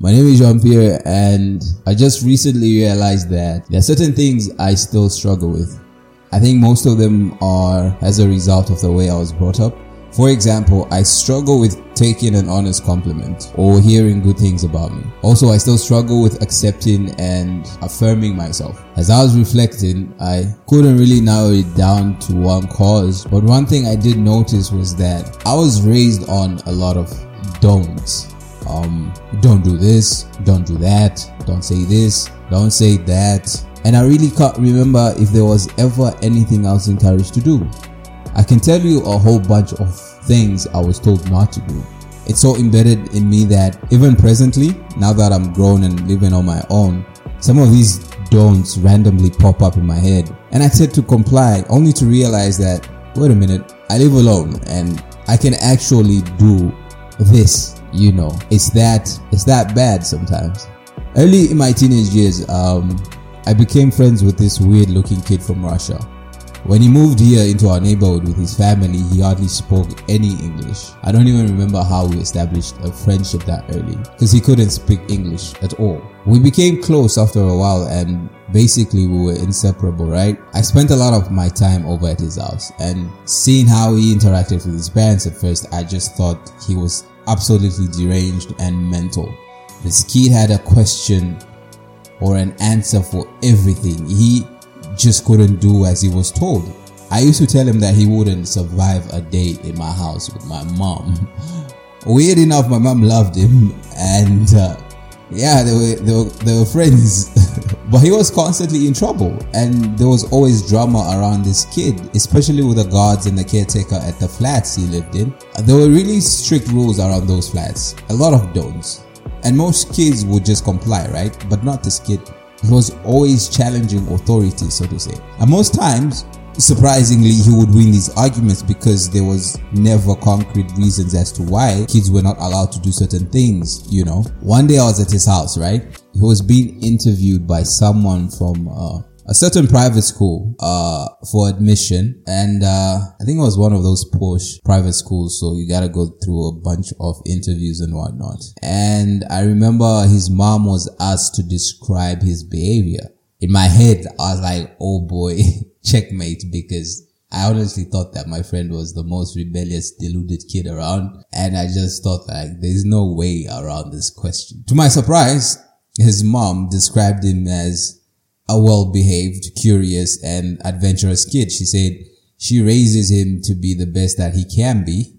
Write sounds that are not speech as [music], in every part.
My name is Jean Pierre, and I just recently realized that there are certain things I still struggle with. I think most of them are as a result of the way I was brought up. For example, I struggle with taking an honest compliment or hearing good things about me. Also, I still struggle with accepting and affirming myself. As I was reflecting, I couldn't really narrow it down to one cause, but one thing I did notice was that I was raised on a lot of don'ts. Um, don't do this, don't do that, don't say this, don't say that. And I really can't remember if there was ever anything I was encouraged to do. I can tell you a whole bunch of things I was told not to do. It's so embedded in me that even presently, now that I'm grown and living on my own, some of these don'ts randomly pop up in my head. And I tend to comply only to realize that, wait a minute, I live alone and I can actually do this, you know. It's that, it's that bad sometimes. Early in my teenage years, um, I became friends with this weird looking kid from Russia. When he moved here into our neighborhood with his family, he hardly spoke any English. I don't even remember how we established a friendship that early because he couldn't speak English at all. We became close after a while and basically we were inseparable, right? I spent a lot of my time over at his house and seeing how he interacted with his parents at first, I just thought he was absolutely deranged and mental. This kid had a question or an answer for everything. He just couldn't do as he was told. I used to tell him that he wouldn't survive a day in my house with my mom. [laughs] Weird enough, my mom loved him, [laughs] and uh, yeah, they were, they were they were friends. But he was constantly in trouble, and there was always drama around this kid, especially with the guards and the caretaker at the flats he lived in. There were really strict rules around those flats, a lot of don'ts, and most kids would just comply, right? But not this kid. He was always challenging authority, so to say. And most times, surprisingly, he would win these arguments because there was never concrete reasons as to why kids were not allowed to do certain things, you know. One day I was at his house, right? He was being interviewed by someone from, uh, a certain private school uh, for admission and uh, i think it was one of those posh private schools so you gotta go through a bunch of interviews and whatnot and i remember his mom was asked to describe his behavior in my head i was like oh boy [laughs] checkmate because I honestly thought that my friend was the most rebellious, deluded kid around. And I just thought like, there's no way around this question. To my surprise, his mom described him as a well-behaved, curious, and adventurous kid. She said she raises him to be the best that he can be.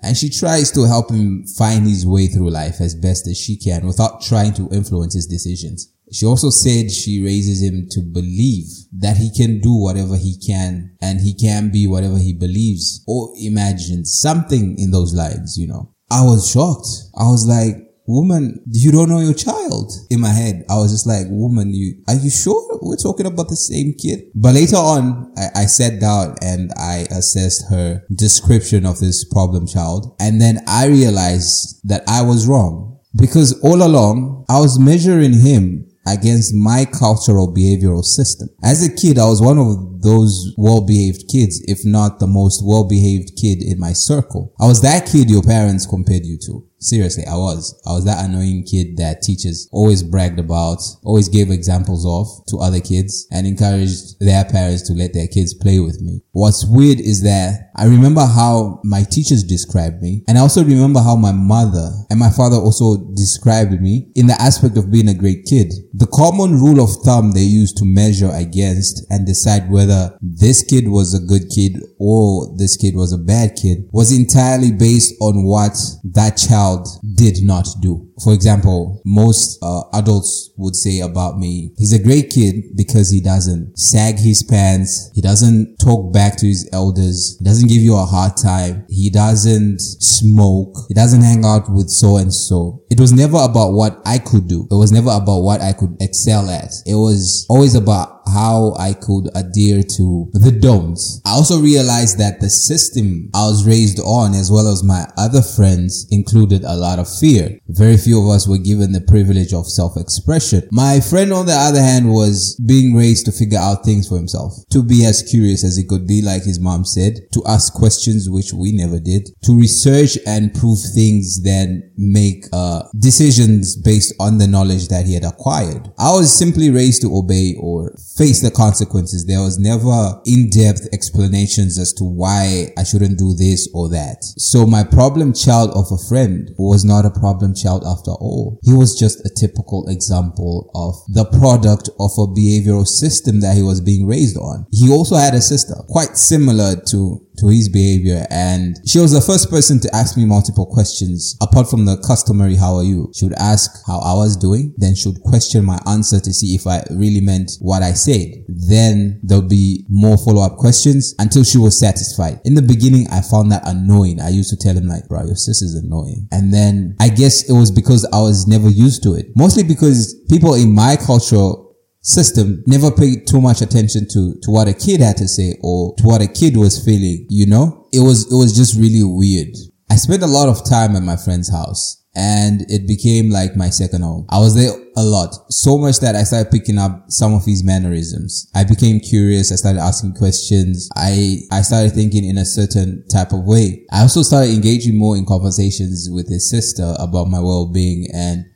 And she tries to help him find his way through life as best as she can without trying to influence his decisions. She also said she raises him to believe that he can do whatever he can and he can be whatever he believes or imagines something in those lines, you know. I was shocked. I was like, woman, you don't know your child. In my head, I was just like, woman, you, are you sure we're talking about the same kid? But later on, I, I sat down and I assessed her description of this problem child. And then I realized that I was wrong because all along I was measuring him against my cultural behavioral system. As a kid, I was one of those well-behaved kids, if not the most well-behaved kid in my circle. I was that kid your parents compared you to. Seriously, I was. I was that annoying kid that teachers always bragged about, always gave examples of to other kids and encouraged their parents to let their kids play with me. What's weird is that I remember how my teachers described me and I also remember how my mother and my father also described me in the aspect of being a great kid. The common rule of thumb they used to measure against and decide whether this kid was a good kid or this kid was a bad kid was entirely based on what that child did not do. For example, most uh, adults would say about me, he's a great kid because he doesn't sag his pants. He doesn't talk back to his elders. He doesn't give you a hard time. He doesn't smoke. He doesn't hang out with so and so. It was never about what I could do. It was never about what I could excel at. It was always about how I could adhere to the don'ts. I also realized that the system I was raised on, as well as my other friends, included a lot of fear. Very few of us were given the privilege of self-expression. My friend, on the other hand, was being raised to figure out things for himself, to be as curious as he could be, like his mom said, to ask questions which we never did, to research and prove things, then make uh, decisions based on the knowledge that he had acquired. I was simply raised to obey or face the consequences. There was never in-depth explanations as to why I shouldn't do this or that. So my problem child of a friend was not a problem child after all. He was just a typical example of the product of a behavioral system that he was being raised on. He also had a sister quite similar to to his behavior and she was the first person to ask me multiple questions apart from the customary how are you she would ask how i was doing then she would question my answer to see if i really meant what i said then there'll be more follow-up questions until she was satisfied. In the beginning i found that annoying. I used to tell him like bro your sister's annoying. And then i guess it was because i was never used to it. Mostly because people in my culture system never paid too much attention to to what a kid had to say or to what a kid was feeling you know? It was it was just really weird. I spent a lot of time at my friend's house and it became like my second home. I was there a lot. So much that i started picking up some of his mannerisms. I became curious. I started asking questions. I i started thinking in a certain type of way. I also started engaging more in conversations with his sister about my well-being and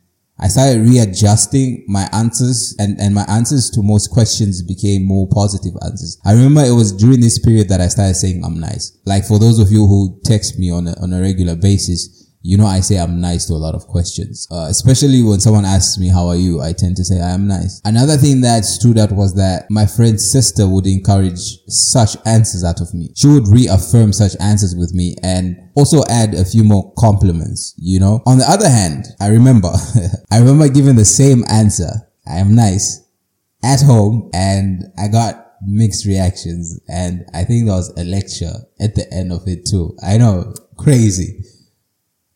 I started readjusting my answers and, and my answers to most questions became more positive answers. I remember it was during this period that I started saying I'm nice. Like for those of you who text me on a, on a regular basis, you know, I say I'm nice to a lot of questions, uh, especially when someone asks me, how are you? I tend to say I am nice. Another thing that stood out was that my friend's sister would encourage such answers out of me. She would reaffirm such answers with me and also add a few more compliments, you know? On the other hand, I remember, [laughs] I remember giving the same answer. I am nice at home and I got mixed reactions and I think there was a lecture at the end of it too. I know, crazy.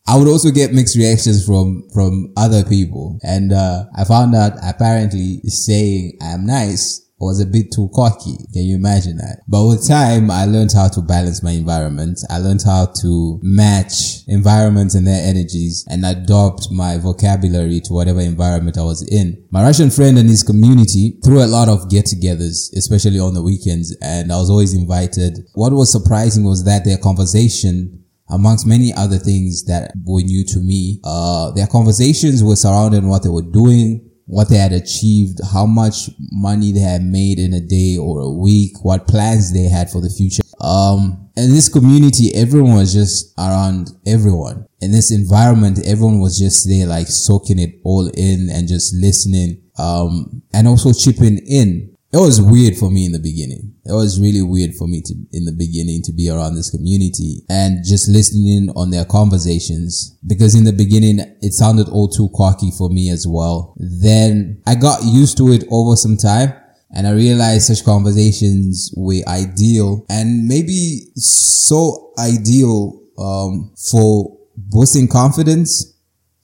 I would also get mixed reactions from, from other people. And, uh, I found out apparently saying I'm nice was a bit too cocky. Can you imagine that? But with time, I learned how to balance my environment. I learned how to match environments and their energies and adopt my vocabulary to whatever environment I was in. My Russian friend and his community threw a lot of get-togethers, especially on the weekends, and I was always invited. What was surprising was that their conversation amongst many other things that were new to me. Uh, their conversations were surrounded on what they were doing, what they had achieved, how much money they had made in a day or a week, what plans they had for the future. Um, in this community, everyone was just around everyone. In this environment, everyone was just there, like soaking it all in and just listening, um, and also chipping in it was weird for me in the beginning. It was really weird for me to, in the beginning to be around this community and just listening on their conversations because in the beginning it sounded all too quirky for me as well. Then I got used to it over some time and I realized such conversations were ideal and maybe so ideal, um, for boosting confidence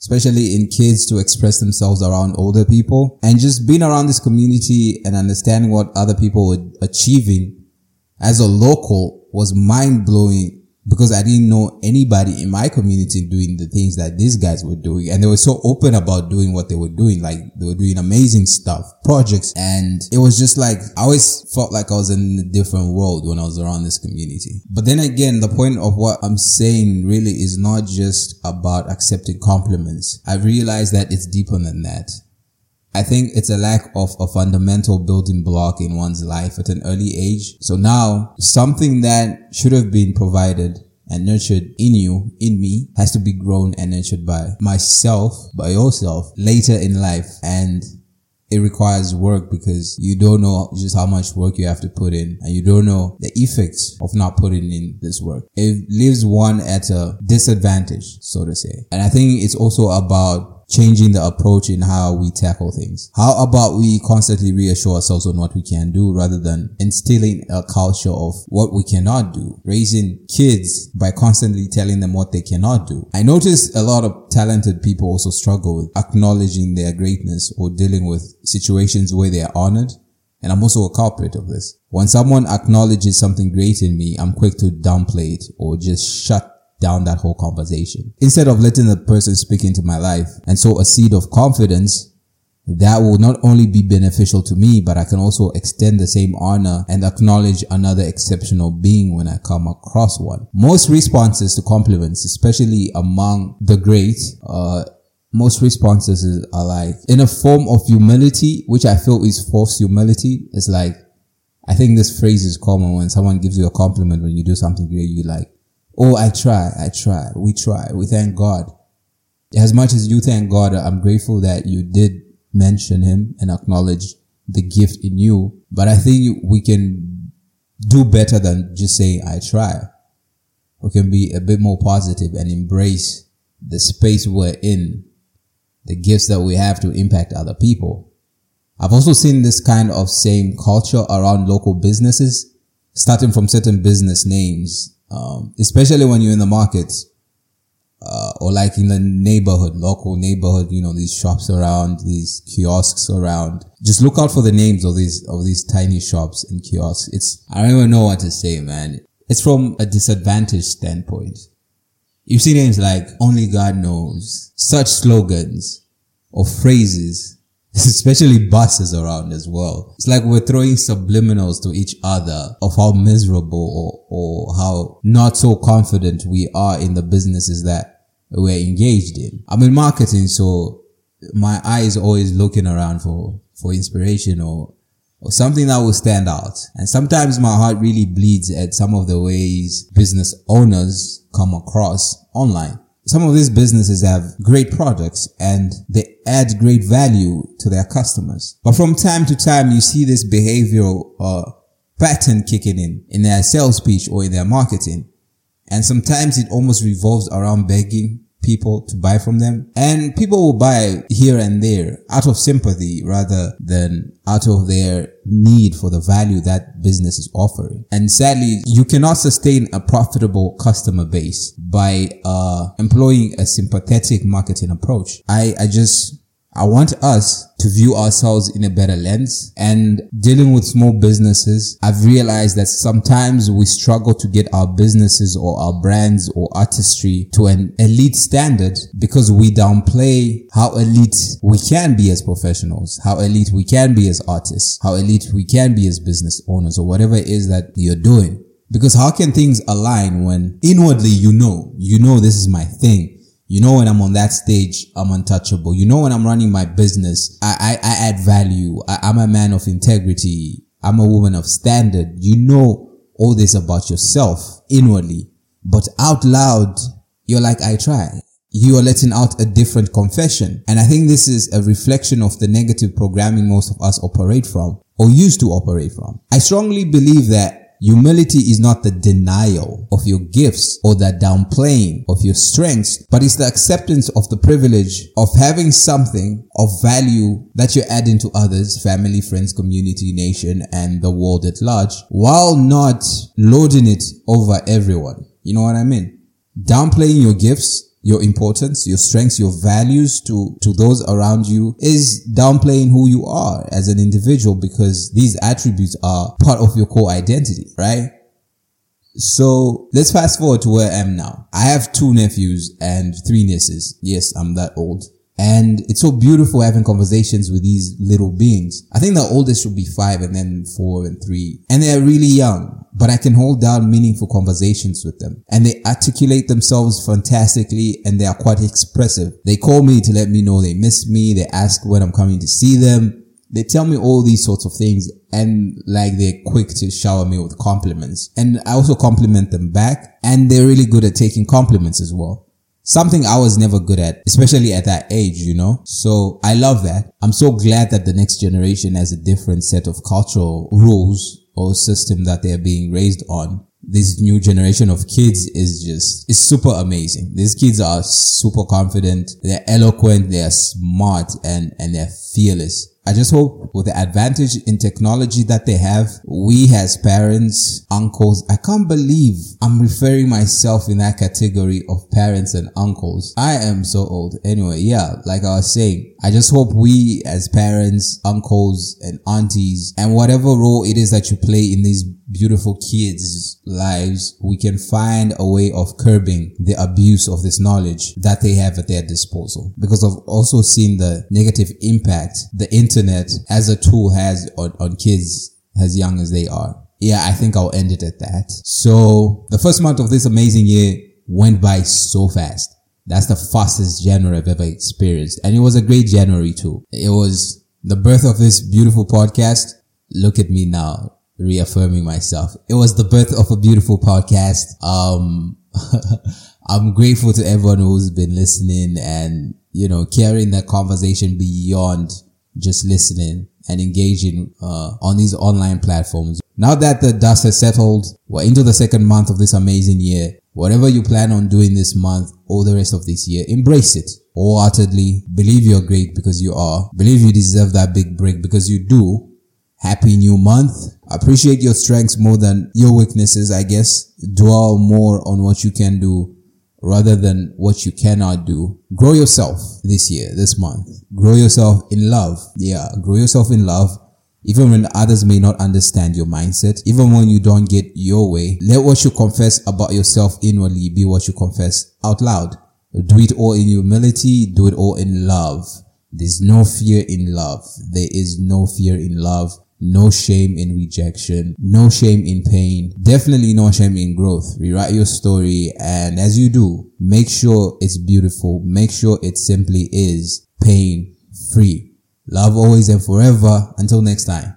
especially in kids to express themselves around older people. And just being around this community and understanding what other people were achieving as a local was mind blowing because I didn't know anybody in my community doing the things that these guys were doing. And they were so open about doing what they were doing. Like they were doing amazing stuff, projects. And it was just like, I always felt like I was in a different world when I was around this community. But then again, the point of what I'm saying really is not just about accepting compliments. I realized that it's deeper than that. I think it's a lack of a fundamental building block in one's life at an early age. So now something that should have been provided and nurtured in you, in me, has to be grown and nurtured by myself, by yourself later in life. And it requires work because you don't know just how much work you have to put in and you don't know the effects of not putting in this work. It leaves one at a disadvantage, so to say. And I think it's also about changing the approach in how we tackle things. How about we constantly reassure ourselves on what we can do rather than instilling a culture of what we cannot do, raising kids by constantly telling them what they cannot do. I notice a lot of talented people also struggle with acknowledging their greatness or dealing with situations where they are honored And I'm also a culprit of this. When someone acknowledges something great in me, I'm quick to downplay it or just shut down that whole conversation. Instead of letting the person speak into my life and sow a seed of confidence that will not only be beneficial to me, but I can also extend the same honor and acknowledge another exceptional being when I come across one. Most responses to compliments, especially among the great, uh, most responses are like in a form of humility, which I feel is false humility. It's like, I think this phrase is common when someone gives you a compliment when you do something great, you like, Oh, I try, I try, we try, we thank God. As much as you thank God, I'm grateful that you did mention him and acknowledge the gift in you. But I think we can do better than just saying, I try. We can be a bit more positive and embrace the space we're in, the gifts that we have to impact other people. I've also seen this kind of same culture around local businesses, starting from certain business names, um, especially when you're in the markets uh, or like in the neighborhood, local neighborhood, you know, these shops around, these kiosks around. Just look out for the names of these, of these tiny shops and kiosks. It's, I don't even know what to say, man. It's from a disadvantaged standpoint. You see names like only God knows, such slogans or phrases [laughs] especially buses around as well. It's like we're throwing subliminals to each other of how miserable or, or how not so confident we are in the businesses that we're engaged in. I'm in marketing, so my eye is always looking around for, for inspiration or, or something that will stand out. And sometimes my heart really bleeds at some of the ways business owners come across online some of these businesses have great products and they add great value to their customers. But from time to time, you see this behavioral uh, pattern kicking in in their sales pitch or in their marketing. And sometimes it almost revolves around begging people to buy from them. And people will buy here and there out of sympathy rather than out of their need for the value that business is offering. And sadly, you cannot sustain a profitable customer base by uh, employing a sympathetic marketing approach. I, I just I want us to view ourselves in a better lens and dealing with small businesses. I've realized that sometimes we struggle to get our businesses or our brands or artistry to an elite standard because we downplay how elite we can be as professionals, how elite we can be as artists, how elite we can be as business owners or whatever it is that you're doing. Because how can things align when inwardly you know, you know this is my thing you know, when I'm on that stage, I'm untouchable. You know, when I'm running my business, I, I, I add value. I, I'm a man of integrity. I'm a woman of standard. You know all this about yourself inwardly, but out loud, you're like, I try. You are letting out a different confession. And I think this is a reflection of the negative programming most of us operate from or used to operate from. I strongly believe that Humility is not the denial of your gifts or the downplaying of your strengths, but it's the acceptance of the privilege of having something of value that you're adding to others, family, friends, community, nation, and the world at large, while not loading it over everyone. You know what I mean? Downplaying your gifts your importance, your strengths, your values to, to those around you is downplaying who you are as an individual because these attributes are part of your core identity, right? So let's fast forward to where I am now. I have two nephews and three nieces. Yes, I'm that old. And it's so beautiful having conversations with these little beings. I think the oldest should be five and then four and three. And they're really young, but I can hold down meaningful conversations with them. And they articulate themselves fantastically and they are quite expressive. They call me to let me know they miss me. They ask when I'm coming to see them. They tell me all these sorts of things and like they're quick to shower me with compliments. And I also compliment them back and they're really good at taking compliments as well something I was never good at, especially at that age, you know? So I love that. I'm so glad that the next generation has a different set of cultural rules or system that they're being raised on. This new generation of kids is just, is super amazing. These kids are super confident. They're eloquent. They're smart and, and they're fearless. I just hope with the advantage in technology that they have, we as parents, uncles, I can't believe I'm referring myself in that category of parents and uncles. I am so old. Anyway, yeah, like I was saying, I just hope we as parents, uncles and aunties and whatever role it is that you play in these beautiful kids' lives, we can find a way of curbing the abuse of this knowledge that they have at their disposal. Because I've also seen the negative impact the internet as a tool has on, on kids as young as they are. Yeah, I think I'll end it at that. So the first month of this amazing year went by so fast. That's the fastest January I've ever experienced. And it was a great January too. It was the birth of this beautiful podcast. Look at me now reaffirming myself. It was the birth of a beautiful podcast. Um, [laughs] I'm grateful to everyone who's been listening and, you know, carrying that conversation beyond just listening and engaging, uh, on these online platforms. Now that the dust has settled, we're into the second month of this amazing year. Whatever you plan on doing this month or the rest of this year, embrace it wholeheartedly. Believe you're great because you are. Believe you deserve that big break because you do. Happy new month. Appreciate your strengths more than your weaknesses, I guess. Dwell more on what you can do rather than what you cannot do. Grow yourself this year, this month. Grow yourself in love. Yeah, grow yourself in love. Even when others may not understand your mindset, even when you don't get your way, let what you confess about yourself inwardly be what you confess out loud. Do it all in humility, do it all in love. There's no fear in love. There is no fear in love no shame in rejection, no shame in pain, definitely no shame in growth. Rewrite your story and as you do, make sure it's beautiful. Make sure it simply is pain free. Love always and forever. Until next time.